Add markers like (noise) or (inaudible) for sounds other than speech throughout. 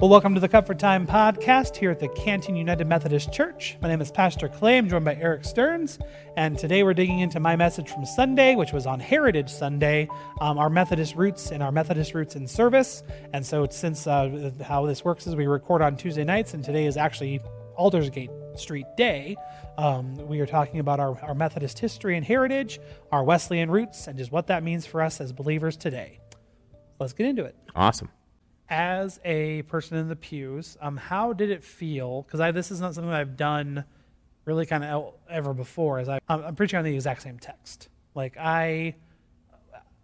Well, welcome to the Cut for Time podcast here at the Canton United Methodist Church. My name is Pastor Clay. I'm joined by Eric Stearns, and today we're digging into my message from Sunday, which was on Heritage Sunday, um, our Methodist roots and our Methodist roots in service. And so, since uh, how this works is we record on Tuesday nights, and today is actually Aldersgate Street Day. Um, we are talking about our, our Methodist history and heritage, our Wesleyan roots, and just what that means for us as believers today. Let's get into it Awesome. As a person in the pews, um, how did it feel? Because this is not something I've done really kind of ever before. As I, I'm I'm preaching on the exact same text. Like I,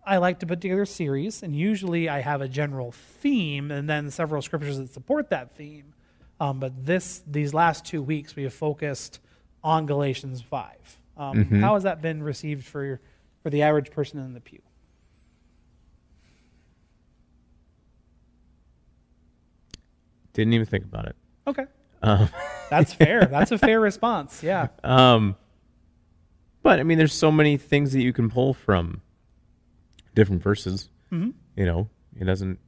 I like to put together a series, and usually I have a general theme, and then several scriptures that support that theme. Um, but this, these last two weeks, we have focused on Galatians five. Um, How has that been received for for the average person in the pew? Didn't even think about it. Okay, Um, that's (laughs) fair. that's a fair response. Yeah. um, but I mean, there's so many things that you can pull from different verses. Mm-hmm. You know, it doesn't.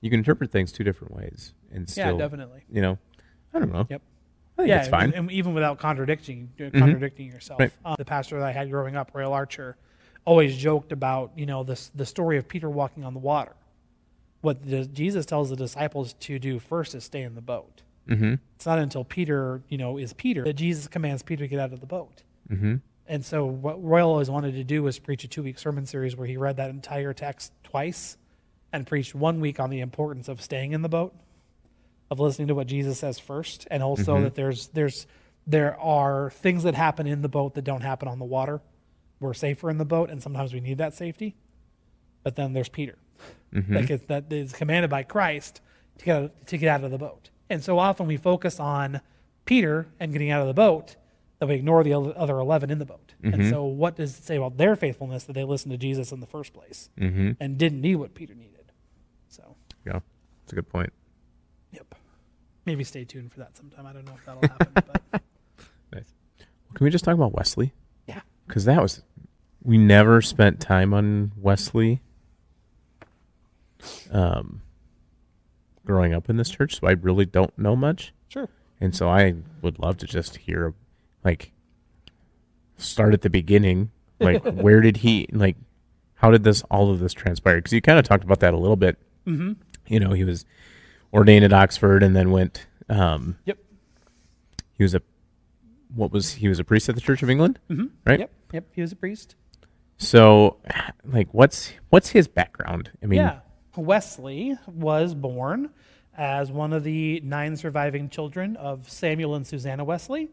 You can interpret things two different ways, and still, Yeah, definitely. you know, I don't know. Yep. I think yeah, it's fine. Mm-hmm. And, even without contradicting uh, contradicting yourself. Right. Uh, the pastor that I had growing up, Royal Archer, always joked about you know this the story of Peter walking on the water. What the, Jesus tells the disciples to do first is stay in the boat. mm-hmm. It's not until Peter you know is Peter that Jesus commands Peter to get out of the boat. Mm-hmm. And so what Royal always wanted to do was preach a two week sermon series where he read that entire text twice and preached one week on the importance of staying in the boat, of listening to what Jesus says first, and also that there's there's there are things that happen in the boat that don't happen on the water. We're safer in the boat, and sometimes we need that safety. But then there's Peter, that, gets, that is commanded by Christ to get out, to get out of the boat. And so often we focus on Peter and getting out of the boat, that we ignore the other eleven in the boat. And so, what does it say about their faithfulness that they listened to Jesus in the first place Mm-hmm. and didn't need what Peter needed? So, Yeah, that's a good point. yep. Maybe stay tuned for that sometime. I don't know if that'll happen, (laughs) but Nice. Well, Can we just talk about Wesley? yeah. Because that was, we never spent time on Wesley. Um, growing up in this church, so I really don't know much. Sure. And so I would love to just hear, like, start at the beginning. Like, (laughs) where did he, like, how did this, all of this transpire? Because you kind of talked about that a little bit. Mm-hmm. You know, he was ordained at Oxford and then went, um, Yep. he was a, what was, he was a priest at the Church of England, Mm-hmm. right? Yep. Yep. He was a priest. So, like, what's, what's his background? I mean, yeah. Wesley was born as one of the nine surviving children of Samuel and Susanna Wesley.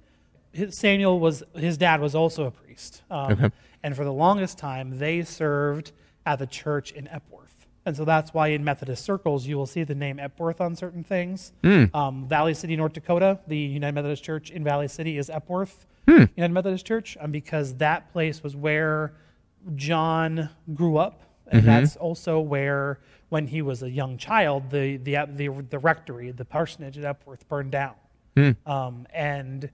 His, Samuel was his dad was also a priest, um, Okay. and for the longest time they served at the church in Epworth, and so that's why in Methodist circles you will see the name Epworth on certain things. Um, Valley City, North Dakota, the United Methodist Church in Valley City is Epworth United Methodist Church, um, because that place was where John grew up, and that's also where, when he was a young child, the the the, the rectory, the parsonage at Epworth, burned down. Um, and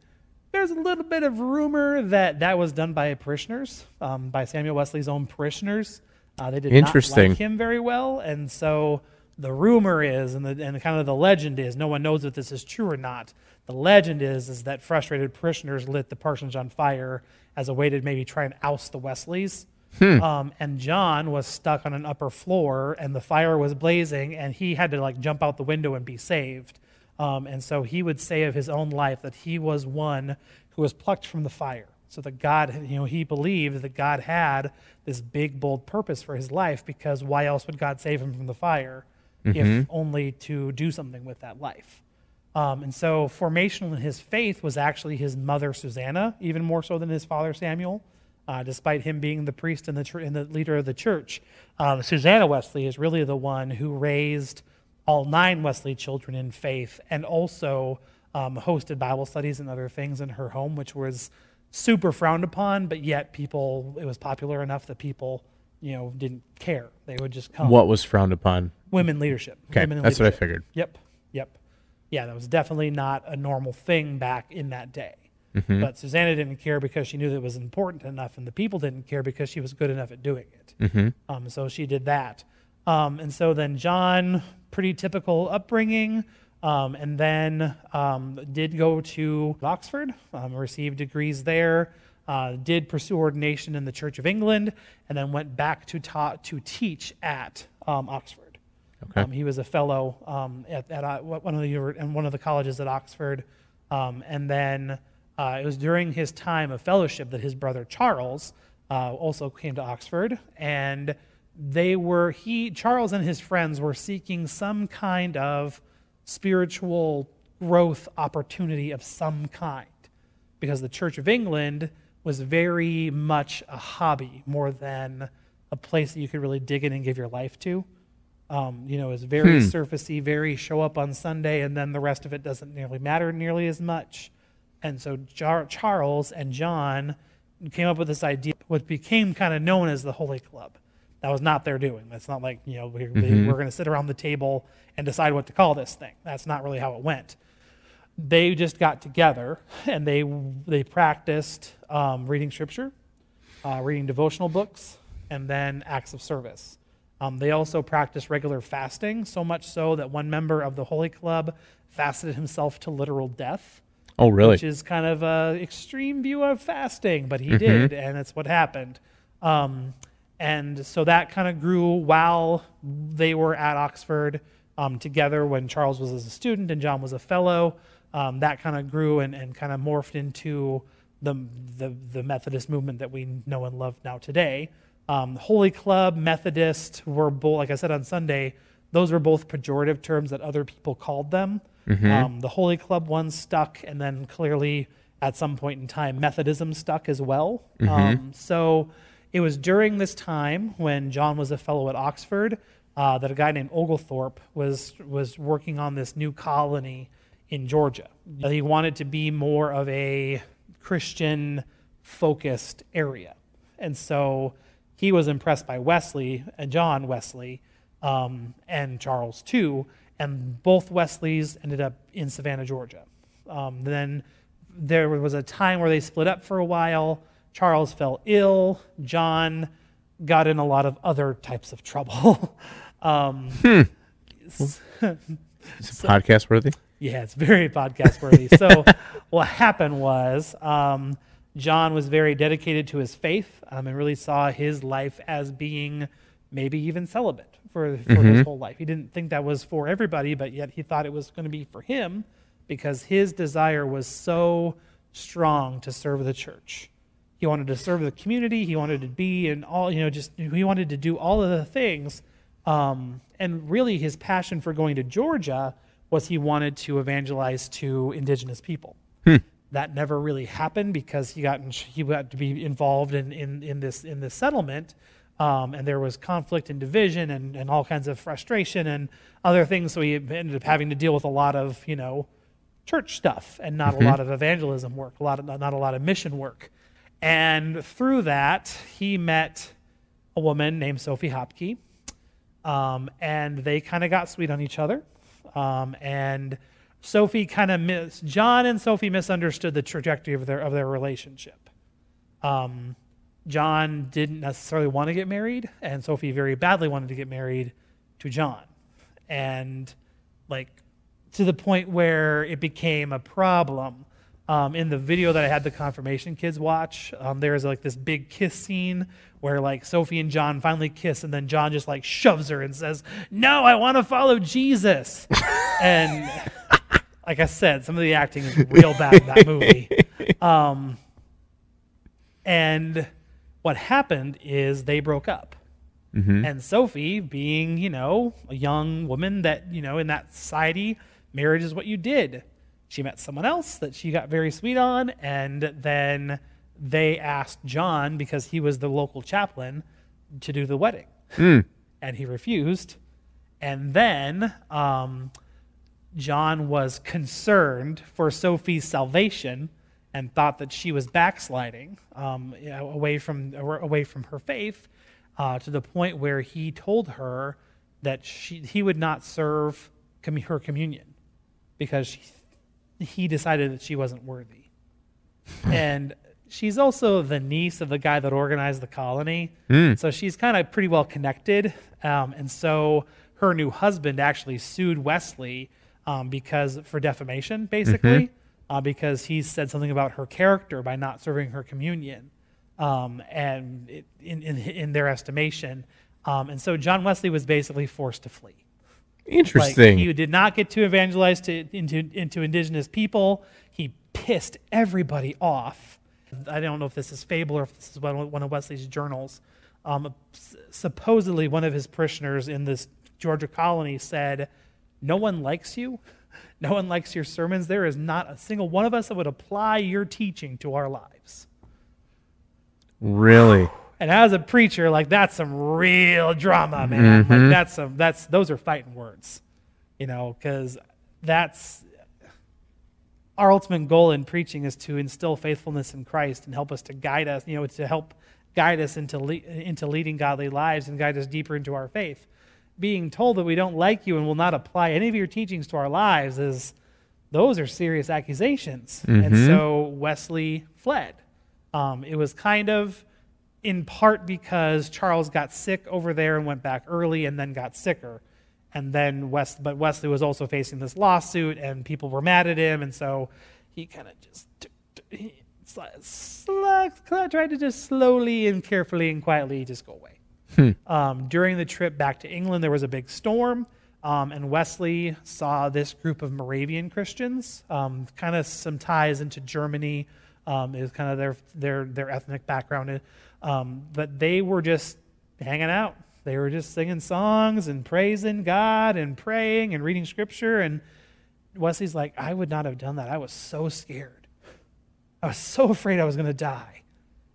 there's a little bit of rumor that that was done by parishioners, um, by Samuel Wesley's own parishioners. Uh, they did not Interesting. like him very well, and so the rumor is, and the and kind of the legend is, no one knows if this is true or not. The legend is is that frustrated parishioners lit the parsonage on fire as a way to maybe try and oust the Wesleys. Um, and John was stuck on an upper floor, and the fire was blazing, and he had to like jump out the window and be saved. Um, and so he would say of his own life that he was one who was plucked from the fire. So that God, you know, he believed that God had this big, bold purpose for his life because why else would God save him from the fire if only to do something with that life? Um, and so formational in his faith was actually his mother Susanna, even more so than his father Samuel. Uh, despite him being the priest and the, tr- and the leader of the church, um, Susanna Wesley is really the one who raised all nine Wesley children in faith and also um, hosted Bible studies and other things in her home, which was super frowned upon, but yet people, it was popular enough that people, you know, didn't care. They would just come. what was frowned upon? Women leadership. Okay, Women that's what I figured. Yep, yep. Yeah, that was definitely not a normal thing back in that day. Mm-hmm. But Susanna didn't care because she knew that it was important enough, and the people didn't care because she was good enough at doing it. Mm-hmm. Um, so she did that. Um, and so then John, pretty typical upbringing, um, and then um, did go to Oxford, um, received degrees there, uh, did pursue ordination in the Church of England, and then went back to, ta- to teach at um, Oxford. Okay. Um, he was a fellow um, at, at uh, one of the in one of the colleges at Oxford, um, and then uh, it was during his time of fellowship that his brother Charles uh, also came to Oxford, and they were he Charles and his friends were seeking some kind of spiritual growth opportunity of some kind, because the Church of England was very much a hobby more than a place that you could really dig in and give your life to. Um, you know, is very Hmm. surfacey, very show up on Sunday, and then the rest of it doesn't nearly matter nearly as much. And so Charles and John came up with this idea, what became kind of known as the Holy Club. That was not their doing. That's not like, you know, we're, we're going to sit around the table and decide what to call this thing. That's not really how it went. They just got together and they, they practiced um, reading scripture, uh, reading devotional books, and then acts of service. Um, they also practiced regular fasting, so much so that one member of the Holy Club fasted himself to literal death Oh, really? which is kind of a extreme view of fasting, but he did, and that's what happened. Um, and so that kind of grew while they were at Oxford um, together when Charles was as a student and John was a fellow. Um, that kind of grew and, and kind of morphed into the, the, the Methodist movement that we know and love now today. Um, Holy Club, Methodist were both, like I said on Sunday, those were both pejorative terms that other people called them. Um, the Holy Club one stuck, and then clearly at some point in time, Methodism stuck as well. Um, so it was during this time when John was a fellow at Oxford uh, that a guy named Oglethorpe was was working on this new colony in Georgia. He wanted to be more of a Christian focused area, and so he was impressed by Wesley and John Wesley um, and Charles too, and both Wesleys ended up in Savannah, Georgia. Um, then there was a time where they split up for a while. Charles fell ill. John got in a lot of other types of trouble. (laughs) um, s- Is (laughs) it podcast worthy? yeah, it's very podcast worthy. (laughs) So, what happened was um, John was very dedicated to his faith um, and really saw his life as being maybe even celibate for, for his whole life. He didn't think that was for everybody, but yet he thought it was going to be for him because his desire was so strong to serve the church. He wanted to serve the community. He wanted to be in all, you know, just he wanted to do all of the things. Um, and really, his passion for going to Georgia was he wanted to evangelize to indigenous people. That never really happened because he got in, he got to be involved in, in, in this in this settlement, um, and there was conflict and division and, and all kinds of frustration and other things. So he ended up having to deal with a lot of you know church stuff and not a lot of evangelism work, a lot of not a lot of mission work. And through that, he met a woman named Sophie Hopkey, um, and they kind of got sweet on each other. Um, and Sophie kind of mis- John and Sophie misunderstood the trajectory of their of their relationship. Um, John didn't necessarily want to get married, and Sophie very badly wanted to get married to John, and like to the point where it became a problem. Um, in the video that I had the confirmation kids watch, um, there's like this big kiss scene where like Sophie and John finally kiss, and then John just like shoves her and says, "No, I want to follow Jesus." (laughs) and like I said, some of the acting is real bad in that movie. (laughs) Um, and what happened is they broke up. And Sophie, being, you know, a young woman that, you know, in that society, marriage is what you did. She met someone else that she got very sweet on, and then they asked John, because he was the local chaplain, to do the wedding. And he refused. And then um, John was concerned for Sophie's salvation and thought that she was backsliding um, you know, away from away from her faith uh, to the point where he told her that she, he would not serve her communion because she, he decided that she wasn't worthy. (laughs) and she's also the niece of the guy that organized the colony. Mm. So she's kind of pretty well connected. Um, and so her new husband actually sued Wesley um, because for defamation, basically, uh, because he said something about her character by not serving her communion, um, and it, in, in in their estimation. Um, and so John Wesley was basically forced to flee. Like Interesting. he did not get to evangelize to, into into indigenous people. He pissed everybody off. I don't know if this is fable or if this is one one of Wesley's journals. Um, supposedly, one of his parishioners in this Georgia colony said, "No one likes you. No one likes your sermons. There is not a single one of us that would apply your teaching to our lives." really? And as a preacher, like that's some real drama, man. Like mm-hmm. that's some that's those are fighting words, you know, because that's our ultimate goal in preaching is to instill faithfulness in Christ and help us to guide us, you know, to help guide us into le- into leading godly lives and guide us deeper into our faith. Being told that we don't like you and will not apply any of your teachings to our lives is those are serious accusations. And so Wesley fled. Um, it was kind of in part because Charles got sick over there and went back early and then got sicker. And then West, but Wesley was also facing this lawsuit and people were mad at him. And so he kind of just he tried to just slowly and carefully and quietly just go away. Um, during the trip back to England, there was a big storm. Um, and Wesley saw this group of Moravian Christians, um, kind of some ties into Germany, um, is kind of their their their ethnic background. Um, but they were just hanging out. They were just singing songs and praising God and praying and reading scripture. And Wesley's like, I would not have done that. I was so scared. I was so afraid I was going to die.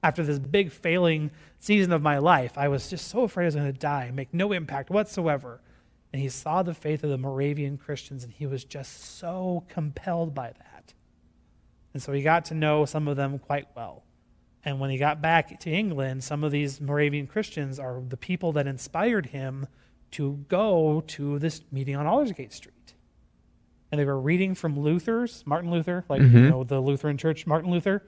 After this big failing season of my life, I was just so afraid I was going to die make no impact whatsoever. And he saw the faith of the Moravian Christians, and he was just so compelled by that. And so he got to know some of them quite well. And when he got back to England, some of these Moravian Christians are the people that inspired him to go to this meeting on Aldersgate Street. And they were reading from Luther's, Martin Luther, like, you know, the Lutheran Church, Martin Luther.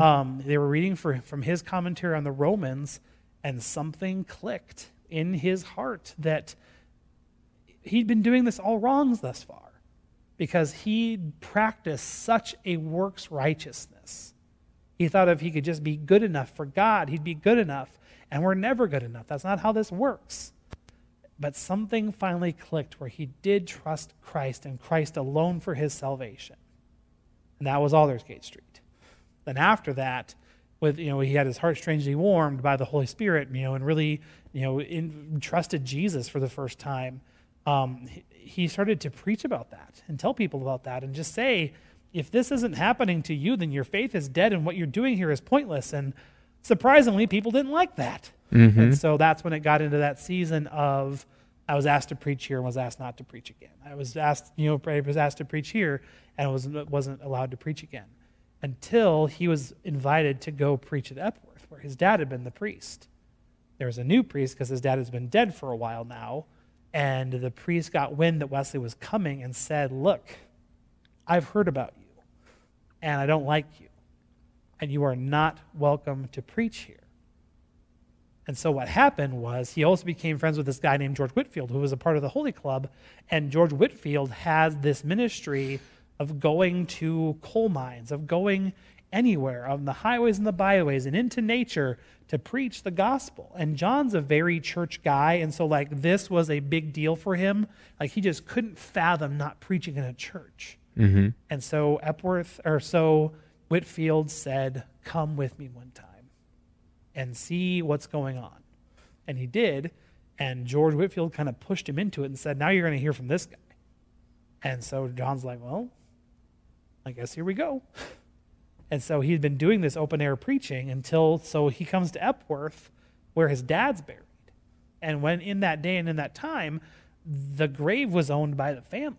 Um, they were reading for, from his commentary on the Romans, and something clicked in his heart that he'd been doing this all wrong thus far because he practiced such a works righteousness. He thought if he could just be good enough for God, he'd be good enough. And we're never good enough. That's not how this works. But something finally clicked where he did trust Christ and Christ alone for his salvation. And that was Aldersgate Street. Then after that, with you know, he had his heart strangely warmed by the Holy Spirit, you know, and really, you know, in, trusted Jesus for the first time. Um, he, he started to preach about that and tell people about that and just say, if this isn't happening to you, then your faith is dead and what you're doing here is pointless. And surprisingly, people didn't like that. Mm-hmm. And so that's when it got into that season of I was asked to preach here and was asked not to preach again. I was asked, you know, I was asked to preach here and was wasn't allowed to preach again until he was invited to go preach at Epworth, where his dad had been the priest. There was a new priest because his dad has been dead for a while now, and the priest got wind that Wesley was coming and said, "Look, I've heard about you, and I don't like you, and you are not welcome to preach here." And so what happened was he also became friends with this guy named George Whitefield, who was a part of the Holy Club. And George Whitefield has this ministry of going to coal mines, of going anywhere on the highways and the byways and into nature to preach the gospel. And John's a very church guy, and so like this was a big deal for him. Like he just couldn't fathom not preaching in a church. Mm-hmm. And so Epworth, or so Whitefield said, "Come with me one time." And see what's going on. And he did. And George Whitefield kind of pushed him into it and said, Now you're going to hear from this guy. And so John's like, Well, I guess here we go. (laughs) And so he'd been doing this open air preaching until so he comes to Epworth where his dad's buried. And when in that day and in that time, the grave was owned by the family.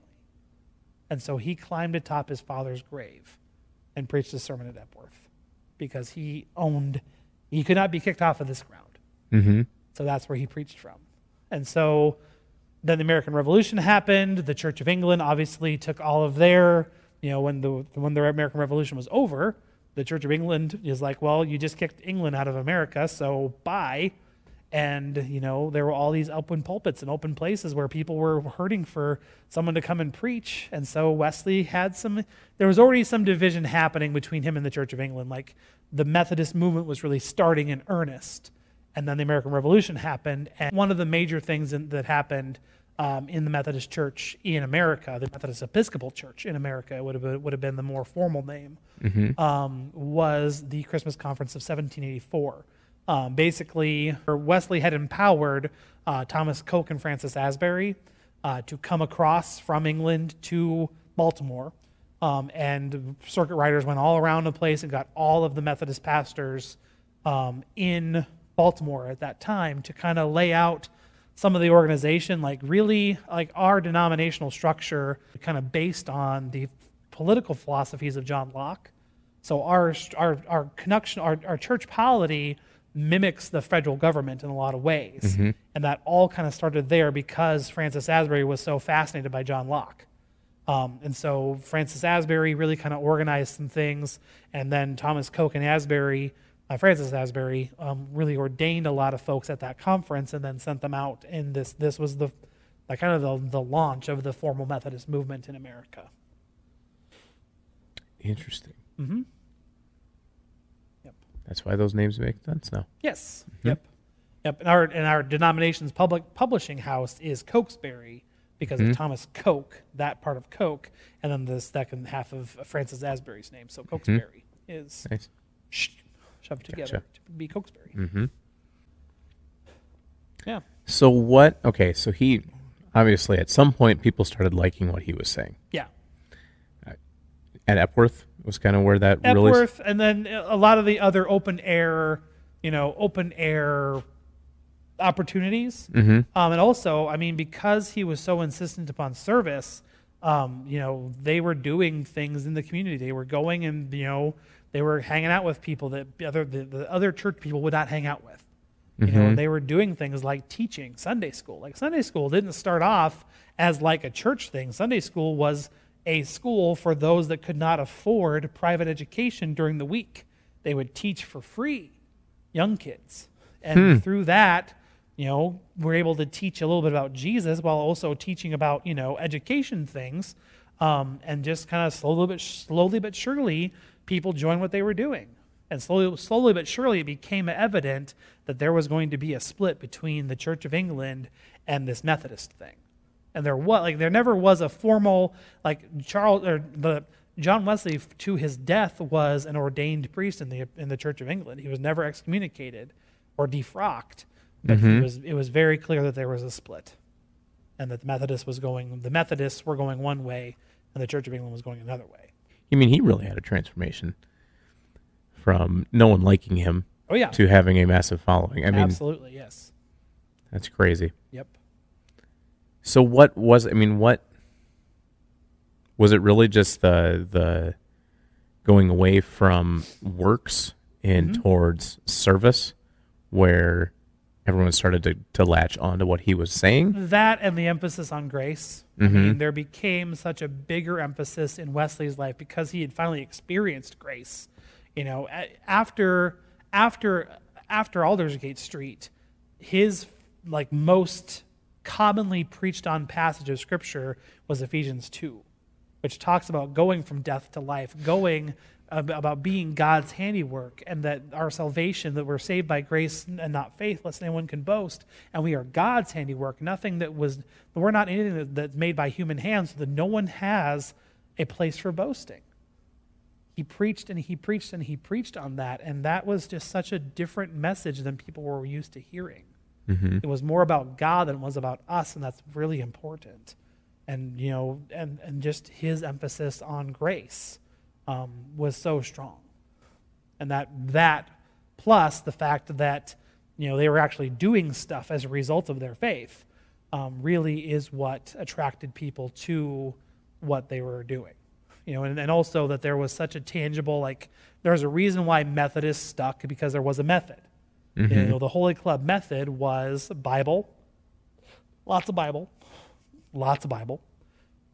And so he climbed atop his father's grave and preached a sermon at Epworth because he owned he could not be kicked off of this ground. Mm-hmm. So that's where he preached from. And so then the American Revolution happened. The Church of England obviously took all of their, you know, when the when the American Revolution was over, the Church of England is like, well, you just kicked England out of America, so bye. And, you know, there were all these open pulpits and open places where people were hurting for someone to come and preach. And so Wesley had some, there was already some division happening between him and the Church of England. Like the Methodist movement was really starting in earnest. And then the American Revolution happened. And one of the major things in, that happened um, in the Methodist Church in America, the Methodist Episcopal Church in America would have been, would have been the more formal name, um, was the Christmas Conference of 1784. Um, basically, Wesley had empowered uh, Thomas Coke and Francis Asbury uh, to come across from England to Baltimore. Um, and circuit riders went all around the place and got all of the Methodist pastors um, in Baltimore at that time to kind of lay out some of the organization, like really like our denominational structure, kind of based on the political philosophies of John Locke. So our our our connection, our, our church polity mimics the federal government in a lot of ways, and that all kind of started there because Francis Asbury was so fascinated by John Locke. Um, and so Francis Asbury really kind of organized some things, and then Thomas Coke and Asbury, uh, Francis Asbury, um, really ordained a lot of folks at that conference, and then sent them out. And this this was the, the kind of the, the launch of the formal Methodist movement in America. Interesting. Mm-hmm. That's why those names make sense now. Yes. Mm-hmm. Yep. Yep. And our and our denomination's public publishing house is Cokesbury because of mm-hmm. Thomas Coke, that part of Coke, and then the second half of Francis Asbury's name. So mm-hmm. Cokesbury is Nice. sh- shoved together Gotcha. to be Cokesbury. Mm-hmm. Yeah. So what? Okay, so he obviously at some point people started liking what he was saying. Yeah. Uh, at Epworth was kind of where that really. Epworth, and then a lot of the other open air, you know, open air opportunities. Mhm. Um, and also, I mean, because he was so insistent upon service, um, you know, they were doing things in the community. They were going and you know they were hanging out with people that the other the, the other church people would not hang out with. You know, they were doing things like teaching Sunday school. Like Sunday school didn't start off as like a church thing. Sunday school was a school for those that could not afford private education during the week. They would teach for free, young kids, and through that, you know, we're able to teach a little bit about Jesus while also teaching about you know education things, um, and just kind of slowly but slowly but surely, people joined what they were doing. And slowly, slowly but surely, it became evident that there was going to be a split between the Church of England and this Methodist thing. And there was like there never was a formal like Charles or the John Wesley to his death was an ordained priest in the in the Church of England. He was never excommunicated or defrocked, but he mm-hmm. was it was very clear that there was a split, and that the Methodist was going the Methodists were going one way, and the Church of England was going another way. You mean he really had a transformation from no one liking him Oh yeah, to having a massive following. I mean, absolutely yes. that's crazy. Yep. So what was I mean what was it really just the the going away from works and Mm-hmm. towards service where everyone started to, to latch on to what he was saying? That and the emphasis on grace. I mean, there became such a bigger emphasis in Wesley's life because he had finally experienced grace. You know, after after after Aldersgate Street, his like most commonly preached on passage of scripture was Ephesians 2, which talks about going from death to life, going about being God's handiwork, and that our salvation, that we're saved by grace and not faith, lest anyone can boast, and we are God's handiwork. Nothing that was, we're not anything that's made by human hands, so that no one has a place for boasting. He preached and he preached and he preached on that, and that was just such a different message than people were used to hearing. It was more about God than it was about us, and that's really important. And you know, and and just his emphasis on grace um, was so strong, and that that plus the fact that you know they were actually doing stuff as a result of their faith um, really is what attracted people to what they were doing. You know, and, and also that there was such a tangible like there's a reason why Methodists stuck because there was a method. You mm-hmm. know, the Holy Club method was Bible, lots of Bible, lots of Bible,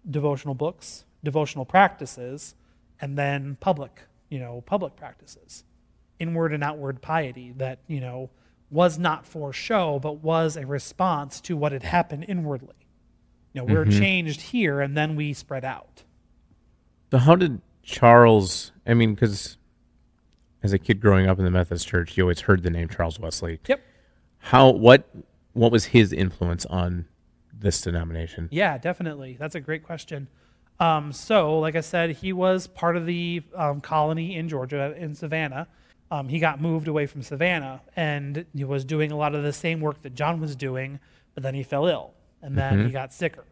devotional books, devotional practices, and then public, you know, public practices, inward and outward piety that, you know, was not for show, but was a response to what had happened inwardly. You know, we're mm-hmm. changed here and then we spread out. So how did Charles? I mean, because as a kid growing up in the Methodist Church, you always heard the name Charles Wesley. Yep. How? What? What was his influence on this denomination? Yeah, definitely. That's a great question. Um, so, like I said, he was part of the um, colony in Georgia, in Savannah. Um, he got moved away from Savannah and he was doing a lot of the same work that John was doing, but then he fell ill and then he got sicker.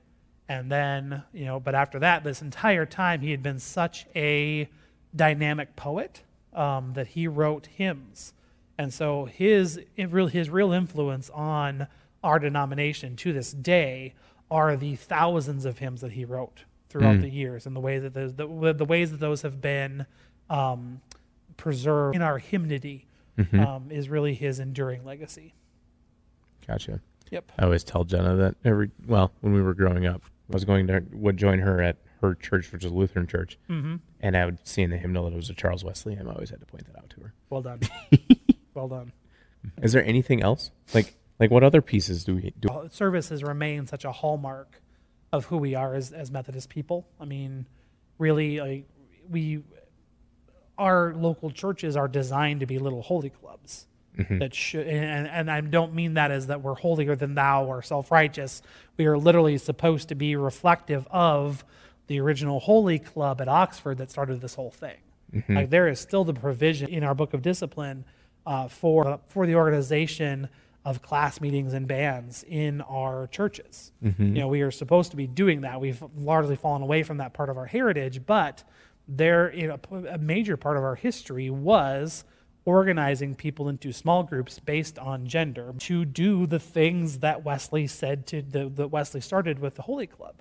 And then, you know, but after that, this entire time, he had been such a dynamic poet um, that he wrote hymns. And so his real his real influence on our denomination to this day are the thousands of hymns that he wrote throughout the years, and the way that those the, the ways that those have been um, preserved in our hymnody um, is really his enduring legacy. Gotcha. Yep. I always tell Jenna that every well, when we were growing up, I was going to would join her at her church, which is a Lutheran church, mm-hmm. and I would see in the hymnal that it was a Charles Wesley hymn. I always had to point that out to her. Well done. (laughs) well done. Is there anything else? Like like what other pieces do we do? Uh, service has such a hallmark of who we are as, as Methodist people. I mean, really, like we, our local churches are designed to be little holy clubs that should, and, and I don't mean that as that we're holier than thou or self righteous. We are literally supposed to be reflective of the original holy club at Oxford that started this whole thing. Like there is still the provision in our book of discipline uh, for for the organization of class meetings and bands in our churches. You know, we are supposed to be doing that. We've largely fallen away from that part of our heritage, but there, you know, a major part of our history was organizing people into small groups based on gender to do the things that Wesley said to the, that Wesley started with the Holy Club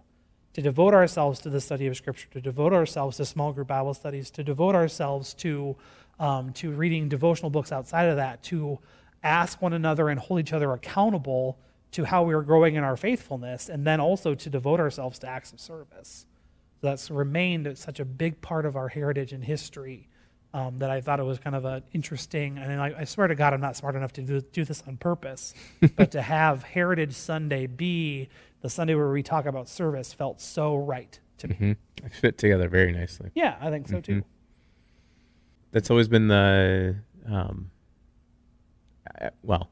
to devote ourselves to the study of Scripture, to devote ourselves to small group Bible studies, to devote ourselves to um, to reading devotional books outside of that, to ask one another and hold each other accountable to how we are growing in our faithfulness, and then also to devote ourselves to acts of service. So that's remained such a big part of our heritage and history um, that I thought it was kind of an interesting. And I, I swear to God, I'm not smart enough to do, do this on purpose, (laughs) but to have Heritage Sunday be the Sunday where we talk about service felt so right to me. Hmm? They fit together very nicely. Yeah, I think so too. That's always been the um, well,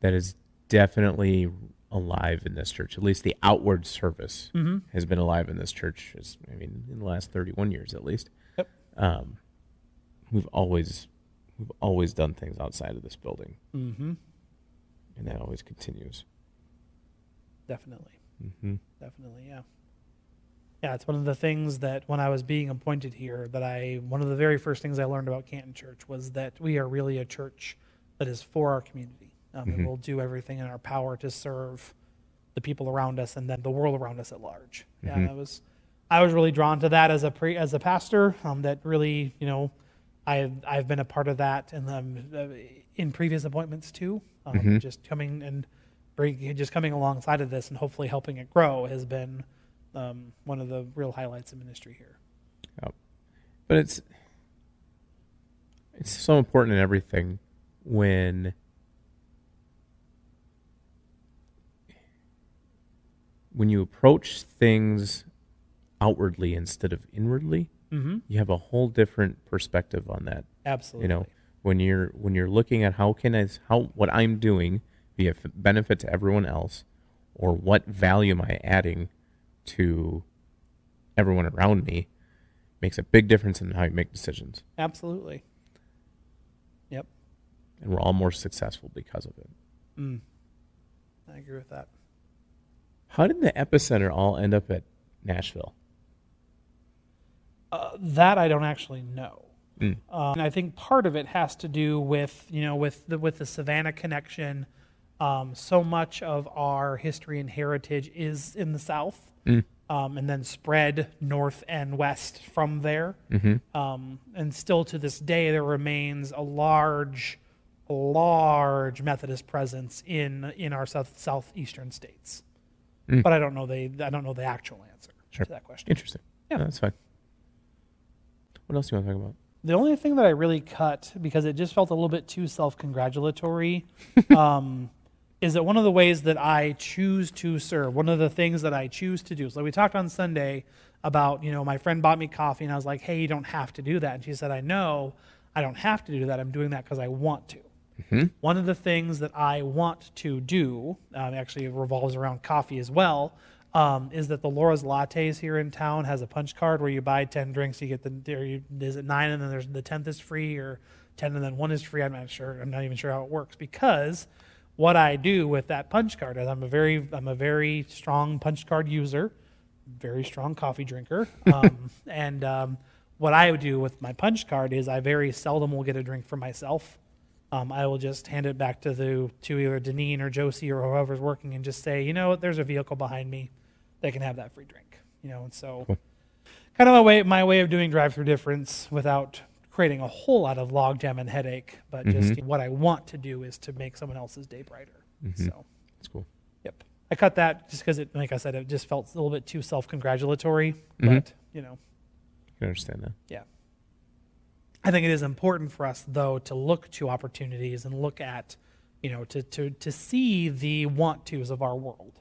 that is definitely alive in this church. At least the outward service Mm-hmm. has been alive in this church. As, I mean, in the last thirty-one years at least. Yep. Um, we've always we've always done things outside of this building, Mm-hmm. and that always continues. Definitely. hmm Definitely, yeah. Yeah, it's one of the things that when I was being appointed here, that I one of the very first things I learned about Canton Church was that we are really a church that is for our community. Um, And we'll do everything in our power to serve the people around us and then the world around us at large. Yeah, I was I was really drawn to that as a pre, as a pastor. Um, that really, you know, I've I've been a part of that and um, uh, in previous appointments too. Um, Just coming and just coming alongside of this and hopefully helping it grow has been um, one of the real highlights of ministry here. Yep. But it's it's so important in everything when when you approach things outwardly instead of inwardly, Mm-hmm. you have a whole different perspective on that. Absolutely. You know, when you're when you're looking at how can I how what I'm doing be a f- benefit to everyone else, or what value am I adding to everyone around me, makes a big difference in how you make decisions, Absolutely. Yep. and we're all more successful because of it. Mm. I agree with that. How did the epicenter all end up at Nashville? Uh, that I don't actually know. Mm. Um, and I think part of it has to do with you know with the with the Savannah connection. Um, so much of our history and heritage is in the South, Mm. um, and then spread north and west from there. Mm-hmm. Um, and still to this day, there remains a large, large Methodist presence in in our south southeastern states. Mm. But I don't know the I don't know the actual answer Sure. to that question. Interesting. Yeah. Yeah, that's fine. What else do you want to talk about? The only thing that I really cut because it just felt a little bit too self-congratulatory (laughs) um, is that one of the ways that I choose to serve, one of the things that I choose to do. So we talked on Sunday about, you know, my friend bought me coffee and I was like, "Hey, you don't have to do that." And she said, "I know, I don't have to do that. I'm doing that because I want to." Mm-hmm. One of the things that I want to do, um, actually revolves around coffee as well, um, is that the Laura's Lattes here in town has a punch card where you buy 10 drinks, you get the, there you, is it nine and then there's the 10th is free or 10 and then one is free. I'm not sure. I'm not even sure how it works because what I do with that punch card I'm a very, I'm a very strong punch card user, very strong coffee drinker. Um, (laughs) and um, what I do with my punch card is I very seldom will get a drink for myself. Um, I will just hand it back to the to either Deneen or Josie or whoever's working and just say, you know, there's a vehicle behind me they can have that free drink. You know, and so Cool. kind of my way my way of doing drive through difference without creating a whole lot of logjam and headache, but just what I want to do is to make someone else's day brighter. So That's cool. yep. I cut that just because it like I said, it just felt a little bit too self congratulatory. Mhm. But, you know, you can understand that. yeah. I think it is important for us though to look to opportunities and look at, you know, to to to see the want tos of our world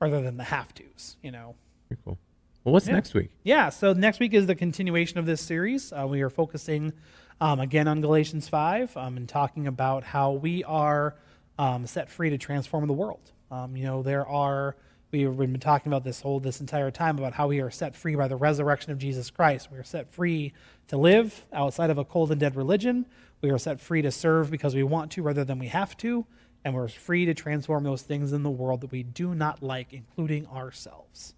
rather than the have tos, you know. Very cool. Well, what's Yeah. next week? Yeah, so next week is the continuation of this series. Uh, we are focusing um, again on Galatians 5 um, and talking about how we are um, set free to transform the world. Um, you know, there are, we've been talking about this whole, this entire time about how we are set free by the resurrection of Jesus Christ. We are set free to live outside of a cold and dead religion. We are set free to serve because we want to rather than we have to. And we're free to transform those things in the world that we do not like, including ourselves.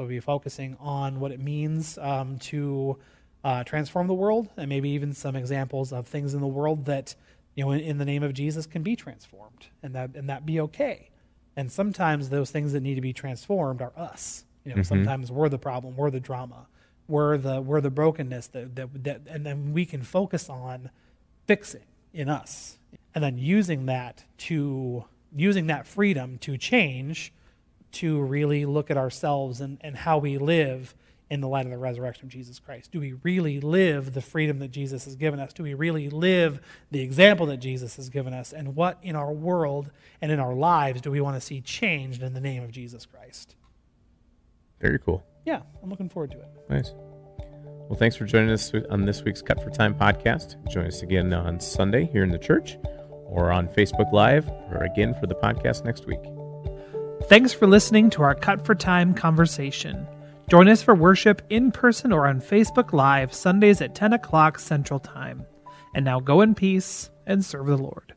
So we'll be focusing on what it means um, to uh, transform the world, and maybe even some examples of things in the world that, you know, in, in the name of Jesus, can be transformed, and that and that be okay. And sometimes those things that need to be transformed are us. You know, sometimes we're the problem, we're the drama, we're the we're the brokenness that, that that and then we can focus on fixing in us, and then using that to using that freedom to change to really look at ourselves and, and how we live in the light of the resurrection of Jesus Christ. Do we really live the freedom that Jesus has given us? Do we really live the example that Jesus has given us? And what in our world and in our lives do we want to see changed in the name of Jesus Christ? Very cool. Yeah, I'm looking forward to it. Nice. Well, thanks for joining us on this week's Cut for Time podcast. Join us again on Sunday here in the church or on Facebook Live or again for the podcast next week. Thanks for listening to our Cut for Time conversation. Join us for worship in person or on Facebook Live Sundays at 10 o'clock Central Time. And now go in peace and serve the Lord.